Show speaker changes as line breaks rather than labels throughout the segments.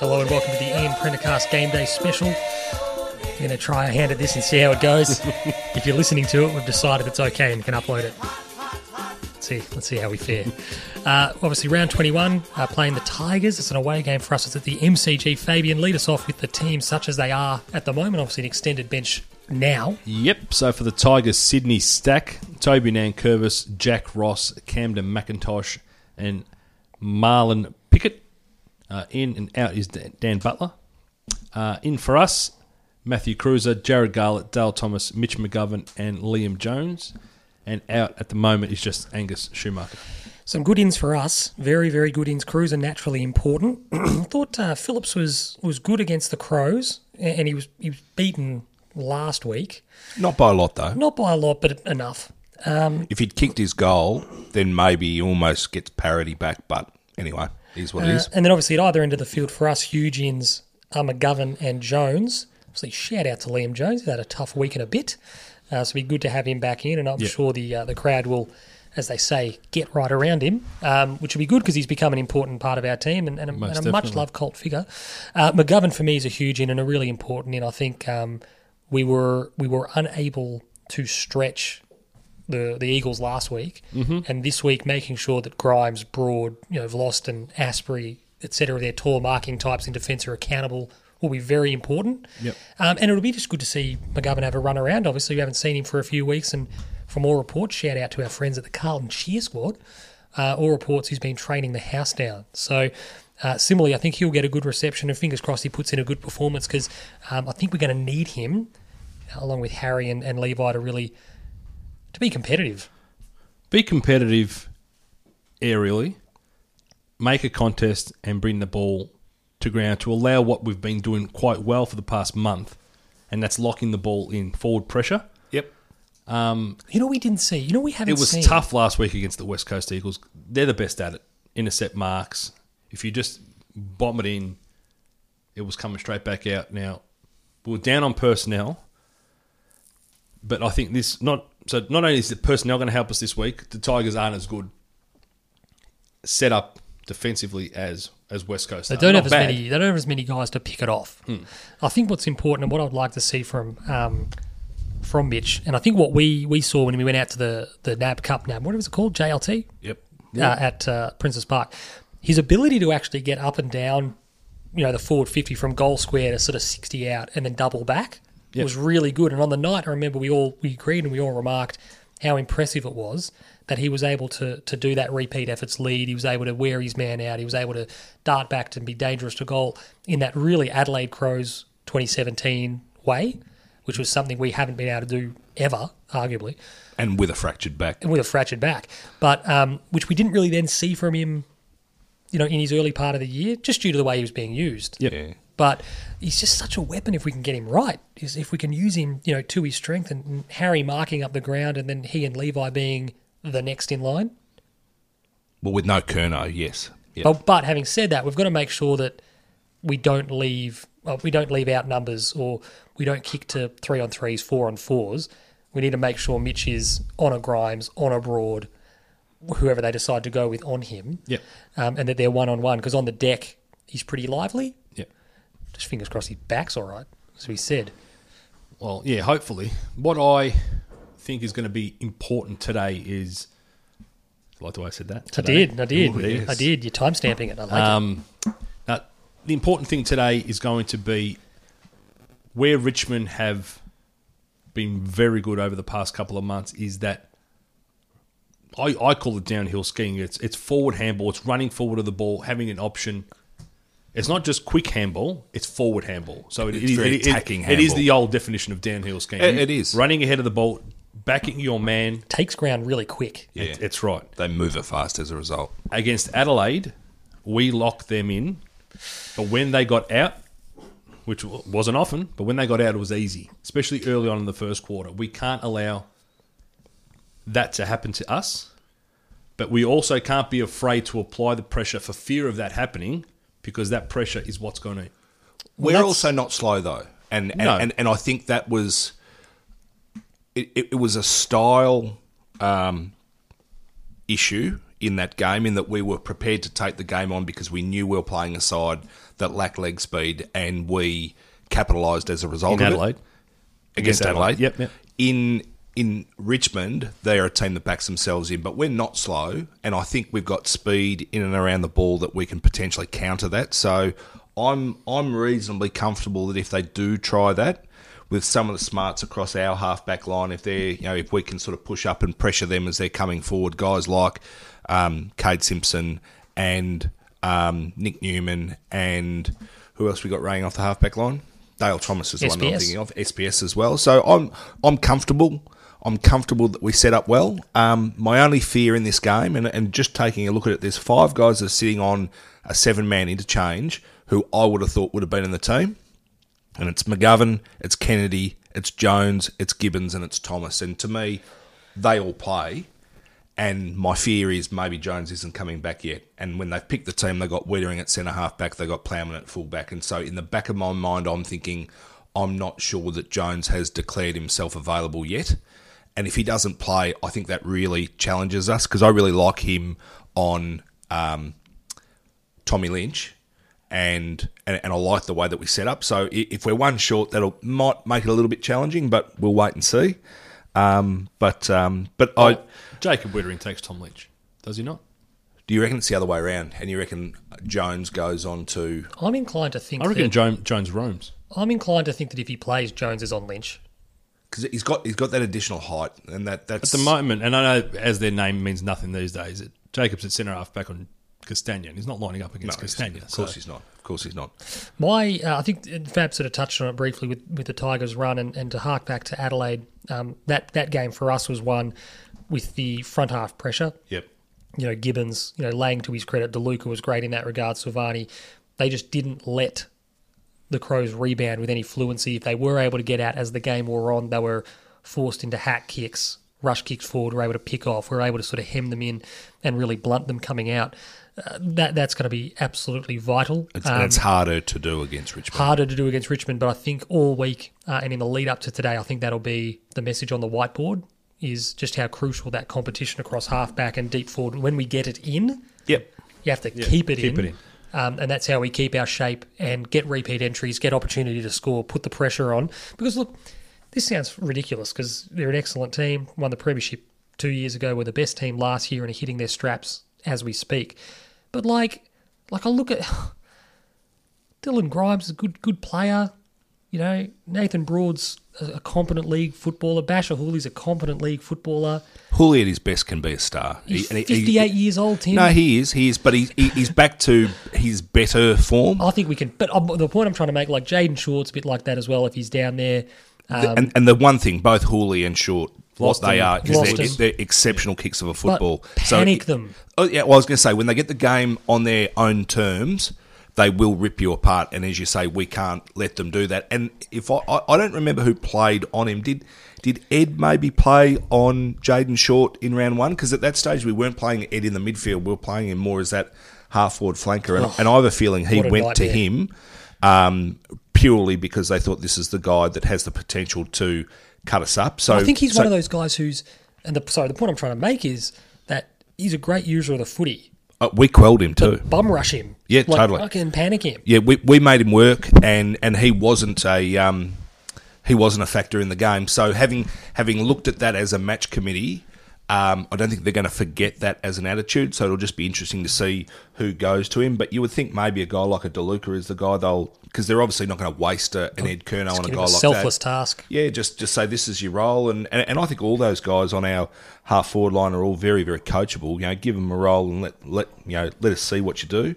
Hello and welcome to the Ian Prendercast Game Day Special. We're going to try a hand at this and see how it goes. if you're listening to it, we've decided it's okay and can upload it. Let's see, let's see how we fare. Uh, obviously, round 21, uh, playing the Tigers. It's an away game for us. It's at the MCG. Fabian, lead us off with the team such as they are at the moment. Obviously, an extended bench now.
Yep. So for the Tigers, Sydney Stack, Toby Nankervis, Jack Ross, Kamdyn McIntosh, and Marlon. Uh, in and out is Dan Butler. Uh, in for us, Matthew Kreuzer, Jarrod Garlett, Dale Thomas, Mitch McGovern, and Liam Jones. And out at the moment is just Angus Schumacher.
Some good ins for us. Very, very good ins. Crews are naturally important. I thought uh, Phillips was was good against the Crows, and he was he was beaten last week.
Not by a lot, though.
Not by a lot, but enough. Um,
If he'd kicked his goal, then maybe he almost gets parity back. But anyway, it is what
uh,
is.
and then obviously at either end of the field for us, huge ins are McGovern and Jones. Obviously, shout out to Liam Jones. He's had a tough week and a bit, uh, so it'd be good to have him back in, and I'm
Yeah.
sure the uh, the crowd will, as they say, get right around him, um, which will be good because he's become an important part of our team and, and a, and a much loved cult figure. Uh, McGovern for me is a huge in and a really important in. I think um, we were we were unable to stretch the the Eagles last week,
Mm-hmm.
and this week making sure that Grimes, Broad, you know, Vlastuin, Astbury, etc., their tall marking types in defence are accountable will be very important.
Yep.
Um, and it'll be just good to see McGovern have a run around. Obviously, we haven't seen him for a few weeks, and from all reports, shout out to our friends at the Carlton Cheer Squad. Uh, all reports he's been training the house down. So. Uh, similarly, I think he'll get a good reception, and fingers crossed he puts in a good performance because um, I think we're going to need him, along with Harry and, and Levi, to really to be competitive.
Be competitive aerially, make a contest, and bring the ball to ground to allow what we've been doing quite well for the past month, and that's locking the ball in forward pressure.
Yep.
Um, You know, we didn't see. You know, we haven't.
It was
seen.
tough last week against the West Coast Eagles. They're the best at it. Intercept marks. If you just bomb it in, it was coming straight back out. Now we we're down on personnel, but I think this not so. Not only is the personnel going to help us this week, the Tigers aren't as good set up defensively as as West Coast.
They don't have as
bad.
many. They don't have as many guys to pick it off. I think what's important and what I'd like to see from um, from Mitch, and I think what we, we saw when we went out to the the NAB Cup NAB, what was it called? JLT
Yep.
uh, at uh, Princes Park. His ability to actually get up and down, you know, the forward fifty from goal square to sort of sixty out and then double back
Yep.
was really good. And on the night, I remember we all we agreed and we all remarked how impressive it was that he was able to to do that repeat efforts lead. He was able to wear his man out. He was able to dart back to be dangerous to goal in that really Adelaide Crows 2017 way, which was something we haven't been able to do ever, arguably
And with a fractured back.
And with a fractured back, but um, which we didn't really then see from him, you know, in his early part of the year, just due to the way he was being used.
Yep.
Yeah.
But he's just such a weapon if we can get him right. Is if we can use him, you know, to his strength and, and Harry marking up the ground, and then he and Levi being the next in line.
Well, with no Curnow, yes. Yep.
But, but having said that, we've got to make sure that we don't leave well, we don't leave out numbers or we don't kick to three on threes, four on fours. We need to make sure Mitch is on a Grimes, on a Broad, whoever they decide to go with on him,
Yep.
um, and that they're one on one because on the deck he's pretty lively. Just fingers crossed his back's all right, as we said.
Well, yeah, hopefully. What I think is going to be important today is. I like the way I said that.
I did, I did,
Ooh, yes.
I did. You're time stamping it. I like it.
Um, now, the important thing today is going to be where Richmond have been very good over the past couple of months is that I, I call it downhill skiing. It's it's forward handball. It's running forward of the ball, having an option. It's not just quick handball; it's forward handball. So it,
It's
it is-
very
it- it-
attacking
It is the old definition of downhill skiing.
It- it is.
running ahead of the ball, backing your man.
Takes ground really quick.
Yeah.
It- it's right
They move it fast as a result.
against Adelaide, we locked them in. But when they got out, which wasn't often, but when they got out, it was easy, especially early on in the first quarter. We can't allow that to happen to us, but we also can't be afraid to apply the pressure for fear of that happening because that pressure is what's going to.
We're also not slow though, and and,
No.
and and I think that was it. It, it was a style um, issue in that game, in that we were prepared to take the game on because we knew we were playing a side that lacked leg speed, and we capitalised as a result
In
of
Adelaide.
it against
Against
Adelaide.
Adelaide. Yep, yep.
In in Richmond, they are a team that backs themselves in, but we're not slow, and I think we've got speed in and around the ball that we can potentially counter that. So I'm I'm reasonably comfortable that if they do try that with some of the smarts across our halfback line, if they're you know if we can sort of push up and pressure them as they're coming forward, guys like um, Kade Simpson and um, Nick Newman and who else we got running off the halfback line? Dale Thomas is the one that I'm thinking of. SPS as well. So I'm I'm comfortable. I'm comfortable that we set up well. Um, my only fear in this game, and, and just taking a look at it, there's five guys that are sitting on a seven man interchange who I would have thought would have been in the team. And it's McGovern, it's Kennedy, it's Jones, it's Gibbons, and it's Thomas. And to me, they all play. And my fear is maybe Jones isn't coming back yet. And when they've picked the team, they got Weitering at centre half back, they got Plowman at full back. And so in the back of my mind, I'm thinking, I'm not sure that Jones has declared himself available yet. And if he doesn't play, I think that really challenges us because I really like him on um, Tommy Lynch. And, and and I like the way that we set up. So if we're one short, that'll might make it a little bit challenging, but we'll wait and see. Um, but um, but I
Jacob Weitering takes Tom Lynch. Does he not?
do you reckon it's the other way around? And you reckon Jones goes on to
I'm inclined to think
I reckon
that,
Jones, Jones roams.
I'm inclined to think that if he plays, Jones is on Lynch.
Because he's got he's got that additional height, and that that's
At the moment, and I know as their name means nothing these days, it, Jacobs at centre half back on Castagna. He's not lining up
No,
against Castagna.
Of course he's not. Of course he's not.
My, uh, I think Fab sort of touched on it briefly with, with the Tigers run, and, and to hark back to Adelaide, um, that that game for us was one with the front half pressure.
Yep.
You know, Gibbons, you know, laying to his credit, DeLuca was great in that regard. Silvagni, they just didn't let the Crows rebound with any fluency. If they were able to get out as the game wore on, they were forced into hack kicks, rush kicks forward, were able to pick off, were able to sort of hem them in and really blunt them coming out. Uh, that that's going to be absolutely vital.
It's,
Um,
it's harder to do against Richmond.
harder to do against Richmond, but I think all week uh, and in the lead up to today, I think that'll be the message on the whiteboard is just how crucial that competition across halfback and deep forward. When we get it in,
Yep.
you have to keep it
keep
in.
it in.
Um, and that's how we keep our shape and get repeat entries, get opportunity to score, put the pressure on. Because look, this sounds ridiculous because they're an excellent team, won the premiership two years ago, were the best team last year and are hitting their straps as we speak. But like, like I look at Dylan Grimes a good good player. You know, Nathan Broad's a, competent league footballer. Bachar Houli's a competent league footballer.
Houli at his best can be a star.
He's
He- and he- he-
58 years old, Tim.
No, he is. He is. But he, he, he's back to his better form.
I think we can. But um, the point I'm trying to make, like Jayden Short's a bit like that as well. If he's down there, um,
and, and the one thing, both Houli and Short, what they
him.
are is they're, they're exceptional kicks of a football.
but panic them.
Oh yeah, well I was going to say when they get the game on their own terms, they will rip you apart. And as you say, we can't let them do that. And if I, I, I don't remember who played on him, did did Ed maybe play on Jayden Short in round one? Because at that stage we weren't playing Ed in the midfield; we were playing him more as that half forward flanker. And, and I have a feeling he
a
went to him um, purely because they thought this is the guy that has the potential to cut us up. So
I think he's
so-
one of those guys who's. And the sorry, the point I'm trying to make is that he's a great user of the footy.
Uh, we quelled him too.
Bum rush him.
Yeah,
like,
totally.
Fucking panic him.
Yeah, we, we made him work, and, and he wasn't a um, he wasn't a factor in the game. So having having looked at that as a match committee, um, I don't think they're going to forget that as an attitude. So it'll just be interesting to see who goes to him. But you would think maybe a guy like a DeLuca is the guy they'll because they're obviously not going to waste a, an Ed Curnow on a guy
a
like
selfless
that.
task.
Yeah, just just say this is your role, and, and and I think all those guys on our half forward line are all very very coachable. You know, give them a role and let let you know let us see what you do.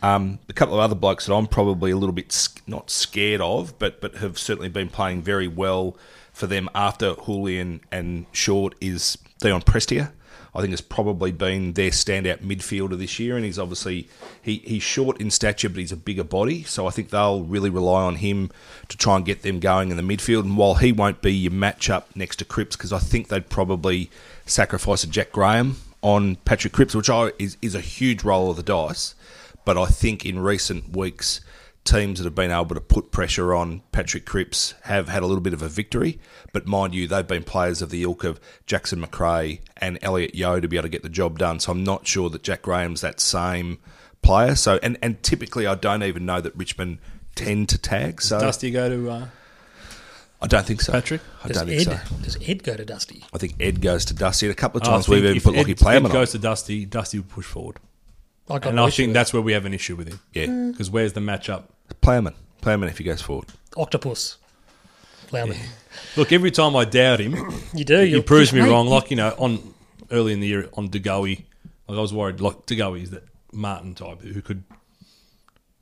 Um, a couple of other blokes that I'm probably a little bit not scared of, but but have certainly been playing very well for them after Julian and Short is Dion Prestia. I think has probably been their standout midfielder this year, and he's obviously he, he's short in stature, but he's a bigger body. So I think they'll really rely on him to try and get them going in the midfield. And while he won't be your matchup next to Cripps, because I think they'd probably sacrifice a Jack Graham on Patrick Cripps, which I, is is a huge roll of the dice. But I think in recent weeks, teams that have been able to put pressure on Patrick Cripps have had a little bit of a victory. But mind you, they've been players of the ilk of Jackson McRae and Elliot Yeo to be able to get the job done. So I'm not sure that Jack Graham's that same player. So and, and typically I don't even know that Richmond tend to tag. So
Dusty go to uh,
I don't think so.
Patrick?
I
Does
don't
Ed,
think so.
does Ed go to Dusty?
I think Ed goes to Dusty. And a couple of times
think
we've even
if
put
Ed,
Lockie
Ed goes
on.
to Dusty. Dusty will push forward,
I got
and
no
I
issue
think
with
that's where we have an issue with him.
Yeah.
Because where's the matchup?
Playman. Playman if he goes forward.
octopus. Plowman.
Look, every time I doubt him,
You do.
he
you're-
proves me wrong. Like you know, on early in the year on De Goey, like I was worried. Like De Goey is that Martin type who could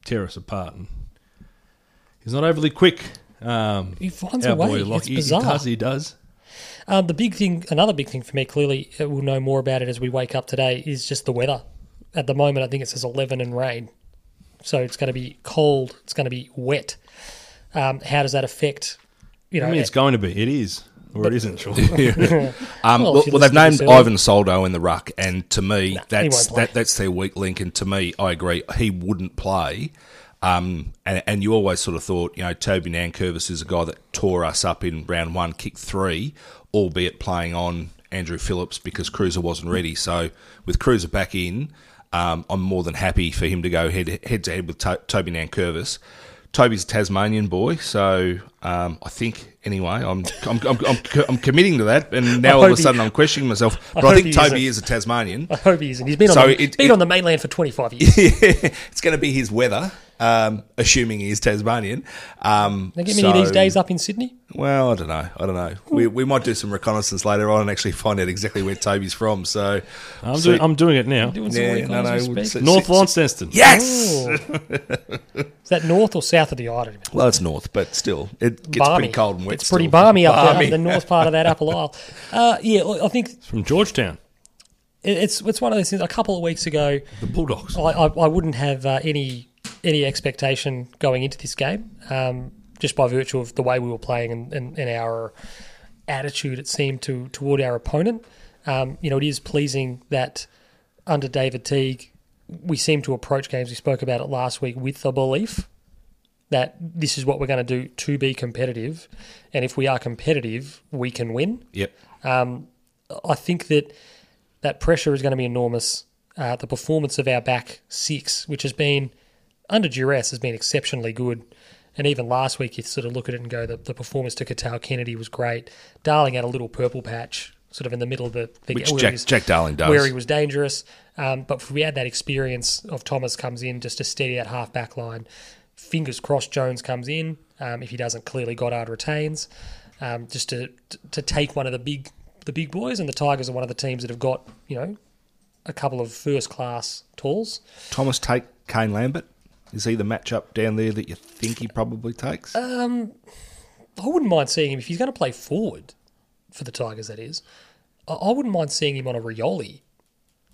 tear us apart, and he's not overly quick. Um,
He finds
our
a way.
like,
it's
he, he
bizarre.
does. He does.
Um, the big thing, another big thing for me, clearly, uh, we'll know more about it as we wake up today, is just the weather. At the moment, I think it says 11 and rain. So it's going to be cold. It's going to be wet. Um, how does that affect, you know,
I mean, it's going to be. It is, or it isn't. Sure.
Um,
Well,
well, they've named Ivan Soldo in the ruck, and to me, that's that, that's their weak link. And to me, I agree, he wouldn't play. Um, and, and you always sort of thought, you know, Toby Nankervis is a guy that tore us up in round one, kick three, albeit playing on Andrew Phillips because Kreuzer wasn't ready. So with Kreuzer back in, um, I'm more than happy for him to go head head to head with to- Toby Nankervis. Toby's a Tasmanian boy, so um, I think anyway. I'm I'm, I'm, I'm, I'm committing to that, and now all of a
he-
sudden I'm questioning myself. But I,
hope
think Toby
isn't.
is a Tasmanian.
I hope he isn't. He's been, on,
So
the,
it-
been
it-
on the mainland for 25 years.
it's going to be his weather, um, assuming he's Tasmanian. Um,
Now, get many of these days up in Sydney?
Well, I don't know. I don't know. We, we might do some reconnaissance later on and actually find out exactly where Toby's from. So,
I'm,
so-
doing, I'm doing it now.
Doing
Yeah,
recon
no, no,
we
we'll
speak.
North
Si-
Launceston.
yes.
Is that north or south of the island?
Well, it's north, but still, it gets
balmy.
pretty cold and wet.
It's pretty
still.
balmy up there, up the north part of that Apple Isle. Uh, yeah, I think
From Georgetown,
it's it's one of those things. A couple of weeks ago,
the Bulldogs.
I, I, I wouldn't have uh, any any expectation going into this game, um, just by virtue of the way we were playing and, and, and our attitude. It seemed to toward our opponent. Um, you know, it is pleasing that under David Teague, we seem to approach games. We spoke about it last week with the belief that this is what we're going to do to be competitive, and if we are competitive, we can win.
Yep.
I think that that pressure is going to be enormous. Uh, the performance of our back six, which has been under duress, has been exceptionally good. And even last week, you sort of look at it and go, the, the performance to Katal Kennedy was great. Darling had a little purple patch, sort of in the middle of the, the
Which Jack-
was-
Jack Darling does.
where he was dangerous. Um, but if we had that experience of Thomas comes in just to steady that half back line, fingers crossed Jones comes in. Um, if he doesn't, clearly Goddard retains. Um, just to to take one of the big the big boys, and the Tigers are one of the teams that have got you know a couple of first class tools.
Thomas take Kane Lambert. Is he the matchup down there that you think he probably takes?
Um, I wouldn't mind seeing him if he's going to play forward for the Tigers. That is, I, I wouldn't mind seeing him on a Rioli.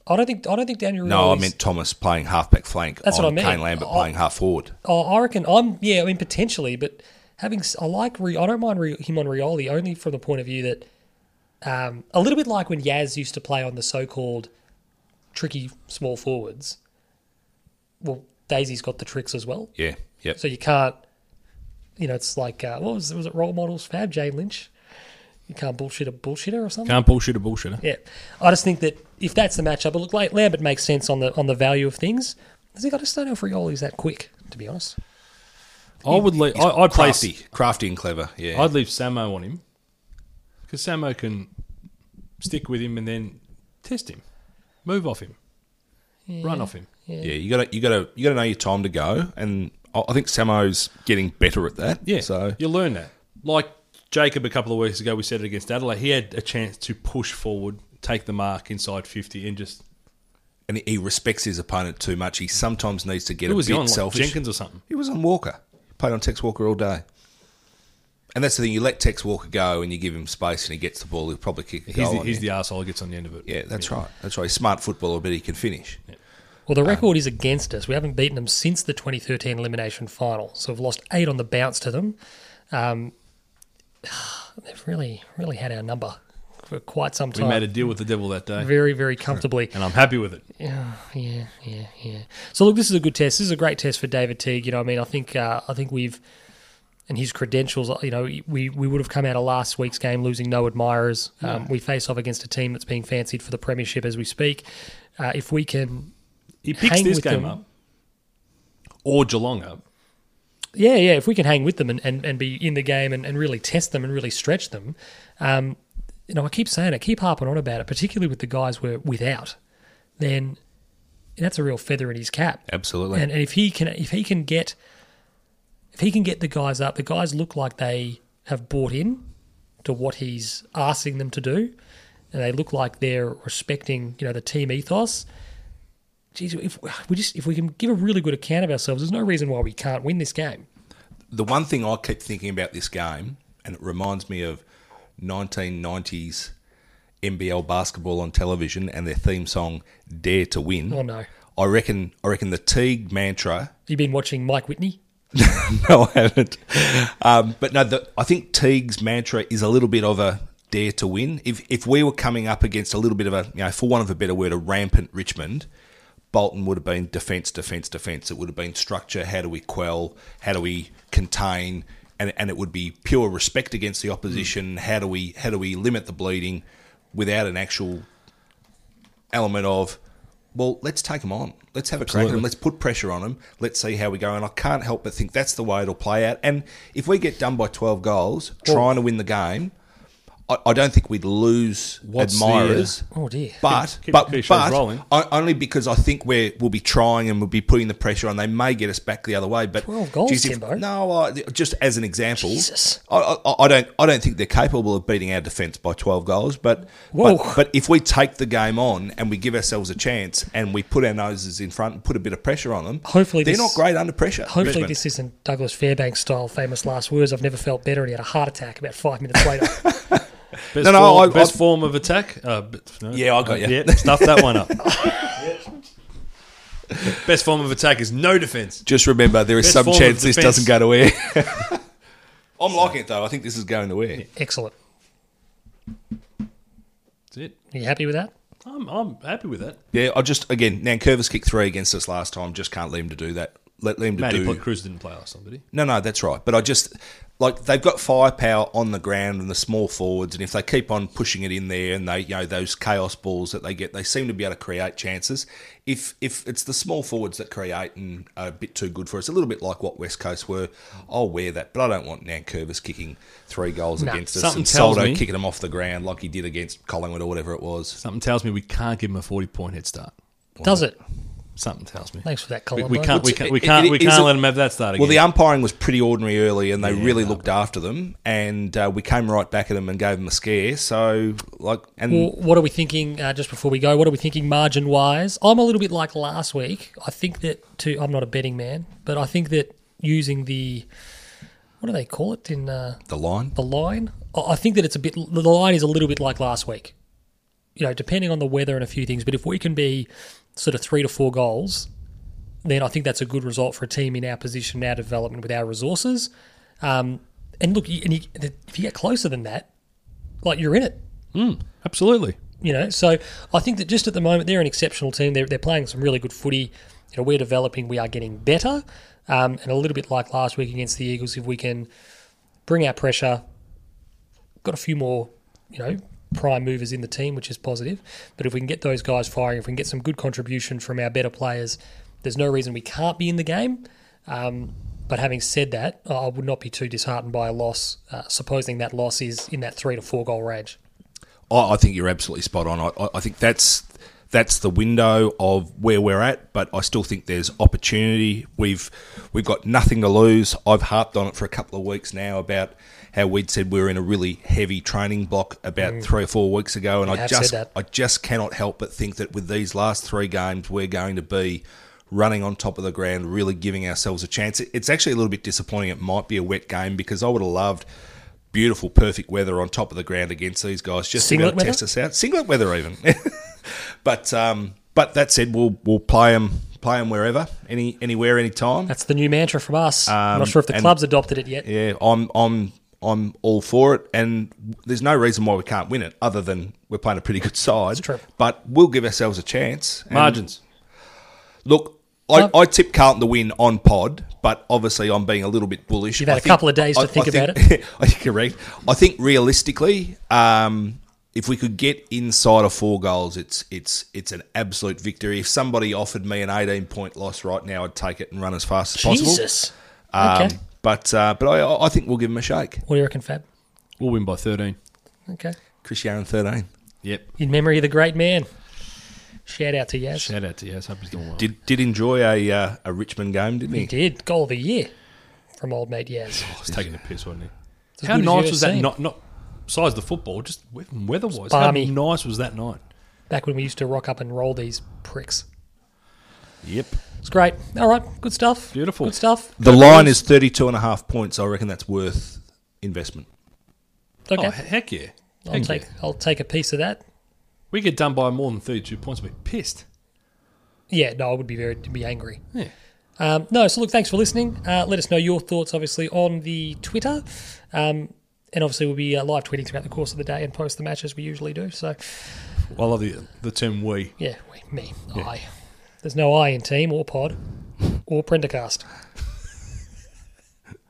I don't think I don't think Daniel.
no, I meant Thomas playing halfback flank.
That's
on
what I meant.
Kane Lambert
I-
playing half forward.
Oh, I reckon I'm yeah. I mean potentially, but having I like I don't mind him on Rioli only from the point of view that um, a little bit like when Yaz used to play on the so-called tricky small forwards. Well, Daisy's got the tricks as well,
Yeah. Yep.
so you can't. You know, it's like uh, what was was it? Role models, Fab Jay Lynch. You can't bullshit a bullshitter or something.
Can't bullshit a bullshitter.
Yeah, I just think that if that's the matchup, but look, like Lambert makes sense on the on the value of things. I think I just don't know if Rioli's that quick, to be honest.
I would leave. I, I'd play.
crafty, crafty and clever. Yeah.
I'd leave Samo on him because Samo can stick with him and then test him, move off him, run off him.
Yeah. You got to you got to you got to know your time to go, and I think Samo's getting better at that.
Yeah,
So
you learn that. Like Jacob a couple of weeks ago, we said it against Adelaide. He had a chance to push forward, take the mark inside fifty, and just
and he respects his opponent too much. He sometimes needs to get a bit
he on? Like
selfish.
Jenkins or something.
He was on Walker. He played on Tex Walker all day. And that's the thing. You let Tex Walker go, and you give him space, and he gets the ball. He'll probably kick a
He's, the, he's
you.
the arsehole gets on the end of it.
yeah, that's right. That's right. He's smart footballer, but he can finish.
Well, the record is against us. We haven't beaten them since the 2013 elimination final, so we've lost eight on the bounce to them. Um, they've really, really had our number for quite some time.
We made a deal with the devil that day,
very, very comfortably.
and I'm happy with it.
Yeah, yeah, yeah, yeah. So look, this is a good test. This is a great test for David Teague. You know, I mean, I think uh, I think we've and his credentials. You know, we we would have come out of last week's game losing no admirers. Um, we face off against a team that's being fancied for the premiership as we speak. Uh, if we can,
He picks this game
them.
up, or Geelong up.
yeah, yeah, if we can hang with them and, and, and be in the game and, and really test them and really stretch them, um, you know, I keep saying it, keep harping on about it, particularly with the guys we're without, then that's a real feather in his cap.
Absolutely.
And, and if he can, if he can get, if he can get the guys up, the guys look like they have bought in to what he's asking them to do, and they look like they're respecting, you know, the team ethos. Geez, if we just if we can give a really good account of ourselves, there's no reason why we can't win this game.
the one thing I keep thinking about this game, and it reminds me of 1990s NBL basketball on television and their theme song "Dare to Win."
Oh no,
I reckon. I reckon the Teague mantra.
you've been watching Mike Whitney.
no, I haven't. Um, but no, the, I think Teague's mantra is a little bit of a dare to win. If if we were coming up against a little bit of a, you know, for want of a better word, a rampant Richmond, Bolton would have been defence, defence, defence. It would have been structure. How do we quell? How do we contain? And, and it would be pure respect against the opposition. Mm. How do we how do we limit the bleeding without an actual element of, well, let's take them on. Let's have a crack at them. Let's put pressure on them. Let's see how we go. And I can't help but think that's the way it'll play out. And if we get done by 12 goals, trying to win the game, I, I don't think we'd lose
What's the, uh,
admirers.
Oh dear.
But
Keep
but
the
but
rolling.
o- only because I think we're we'll be trying and we'll be putting the pressure on. They may get us back the other way. But
12 goals,
geez, if-
Timbo.
no, I, just as an example,
Jesus.
I, I, I don't I don't think they're capable of beating our defence by twelve goals. But
Whoa.
but, but if we take the game on and we give ourselves a chance and we put our noses in front and put a bit of pressure on them,
Hopefully
they're
this-
not great under pressure.
Hopefully
Richmond.
this isn't Douglas Fairbanks style famous last words. I've never felt better, and he had a heart attack about five minutes later.
Best,
No, no,
form,
I-
best
I-
form of attack. Uh, but- no.
Yeah, I got you.
Yeah, stuff that one up. best form of attack is no defense.
Just remember, there is
Best
some chance this doesn't go to air. I'm liking it though. I think this is going to air.
Excellent.
That's it.
Are you happy with that?
I'm, I'm happy with that.
Yeah, I just again Nankervis kicked three against us last time. Just can't leave him to do that. Let, let him to
Matty
do.
Cruz didn't play last time, did he?
No, no, that's right. But I just like they've got firepower on the ground and the small forwards, and if they keep on pushing it in there, and they you know those chaos balls that they get, they seem to be able to create chances. If if it's the small forwards that create and are a bit too good for us, a little bit like what West Coast were, I'll wear that. But I don't want Nankervis kicking three goals
No.
against us
Something
and
tells
Soldo
me-
kicking them off the ground like he did against Collingwood or whatever it was.
Something tells me we can't give him a 40 point head start.
Does it?
Something tells me.
Thanks for that,
We,
Colin.
we can't. We can't. We can't.
it-
We can't let him have that start again.
Well, the umpiring was pretty ordinary early, and they
Yeah,
really
no,
looked after them, and uh, we came right back at them and gave them a scare. So, like, and
Well, what are we thinking? Uh, just before we go, what are we thinking margin wise? I'm a little bit like last week. I think that to I'm not a betting man, but I think that using the what do they call it in uh,
the line.
the line? I I think that it's a bit. The line is a little bit like last week. You know, depending on the weather and a few things. But if we can be sort of three to four goals, then I think that's a good result for a team in our position, our development with our resources. Um, and look, and you, if you get closer than that, like you're in it.
Absolutely.
You know, so I think that just at the moment they're an exceptional team. They're they're playing some really good footy. You know, we're developing. We are getting better, um, and a little bit like last week against the Eagles, if we can bring our pressure, got a few more, you know, prime movers in the team, which is positive. But if we can get those guys firing, if we can get some good contribution from our better players, there's no reason we can't be in the game. Um, but having said that, I would not be too disheartened by a loss, uh, supposing that loss is in that three to four goal range.
I, think you're absolutely spot on. I- I think that's that's the window of where we're at, but I still think there's opportunity. We've we've got nothing to lose. I've harped on it for a couple of weeks now about how we'd said we were in a really heavy training block about three or four weeks ago, and I just. I just cannot help but think that with these last three games, we're going to be running on top of the ground, really giving ourselves a chance. It's actually a little bit disappointing. It might be a wet game because I would have loved beautiful, perfect weather on top of the ground against these guys just
Singlet
to test us out. Singlet weather, even. but um, but that said, we'll we'll play them play them wherever, any anywhere, anytime.
That's the new mantra from us. I'm
Um,
not sure if the
and-
club's adopted it yet.
Yeah, I'm I'm I'm all for it, and there's no reason why we can't win it, other than we're playing a pretty good side.
true.
But we'll give ourselves a chance.
Margins.
Look, I. I tip Carlton to win on pod, but obviously I'm being a little bit bullish.
You've had
I
a couple of days to think about
it. I think correct. I think realistically, um, if we could get inside of four goals, it's it's it's an absolute victory. If somebody offered me an 18 point loss right now, I'd take it and run as fast as possible.
Jesus.
Um,
Okay.
But uh, but I, I think we'll give them a shake.
What do you reckon, Fab?
We'll win by 13.
Okay.
Chris Yarran 13.
Yep.
In memory of the great man. Shout out to Yaz.
Shout out to Yaz. Hope he's going well.
Did did enjoy a uh, a Richmond game, didn't he?
He did. Goal of the year from old mate Yaz.
I was taking a piss, wasn't he?
It's
How nice was that?
seen.
Not not besides the football, just weather wise. How
balmy.
nice was that night?
Back when we used to rock up and roll these pricks.
Yep.
It's great. All right. Good stuff.
Beautiful.
Good stuff.
The line is 32 and a half points. I reckon that's worth investment.
Okay.
Oh, heck yeah.
I'll
Heck
take
yeah.
I'll take a piece of that.
We get done by more than 32 points, I'd be pissed.
Yeah, no, I would be very be angry.
Yeah.
Um, no, so look, thanks for listening. Uh, let us know your thoughts, obviously, on the Twitter. Um, and obviously, we'll be uh, live tweeting throughout the course of the day and post the match as we usually do. So,
I love the the term we.
yeah, we, me, I. There's no I in team or pod or Prendercast.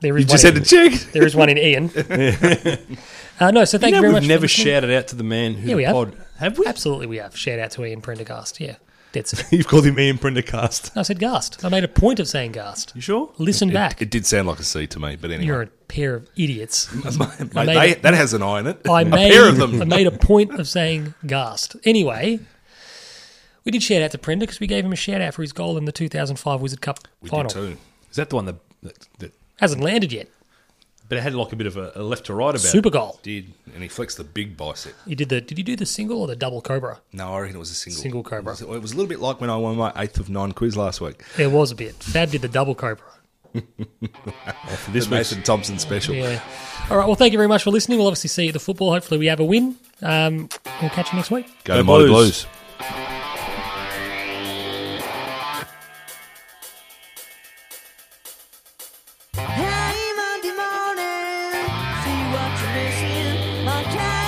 There is
You just
one
had
in,
to check.
there is one in Ian. uh, no, so thank you,
You know,
very
we've
much. for
never shouted out to the man who
Yeah, we
the
have.
pod. Have we?
Absolutely, we have. Shout out to Ian Prendergast. Yeah, that's it.
You've called him Ian Prendergast.
No, I said Gast. I made a point of saying Gast.
You sure?
Listen back.
It, it did sound like a C to me, but anyway.
You're a pair of idiots.
Mate,
I
they-
it-
that has an I in it.
I
a
made, a
pair of them.
I made a point of saying Gast. Anyway, we did shout out to Prenda because we gave him a shout out for his goal in the 2005 Wizard Cup
we
final.
did too.
Is that the one that, that, that
Hasn't landed yet.
but it had like a bit of a, a left to right about
Super
it.
goal.
Did and he flexed the big bicep.
You did the? Did you do the single or the double cobra?
No, I reckon it was a single.
Single cobra.
It was, it was a little bit like when I won my eighth of nine quiz last week.
There was a bit. Fab did the double cobra.
For this
The
week's
Thompson special.
Yeah. All right. Well, thank you very much for listening. We'll obviously see you at the football. Hopefully, we have a win. Um, we'll catch you next week.
Go,
Go
to Mighty
Blues.
Blues. promise you I'll.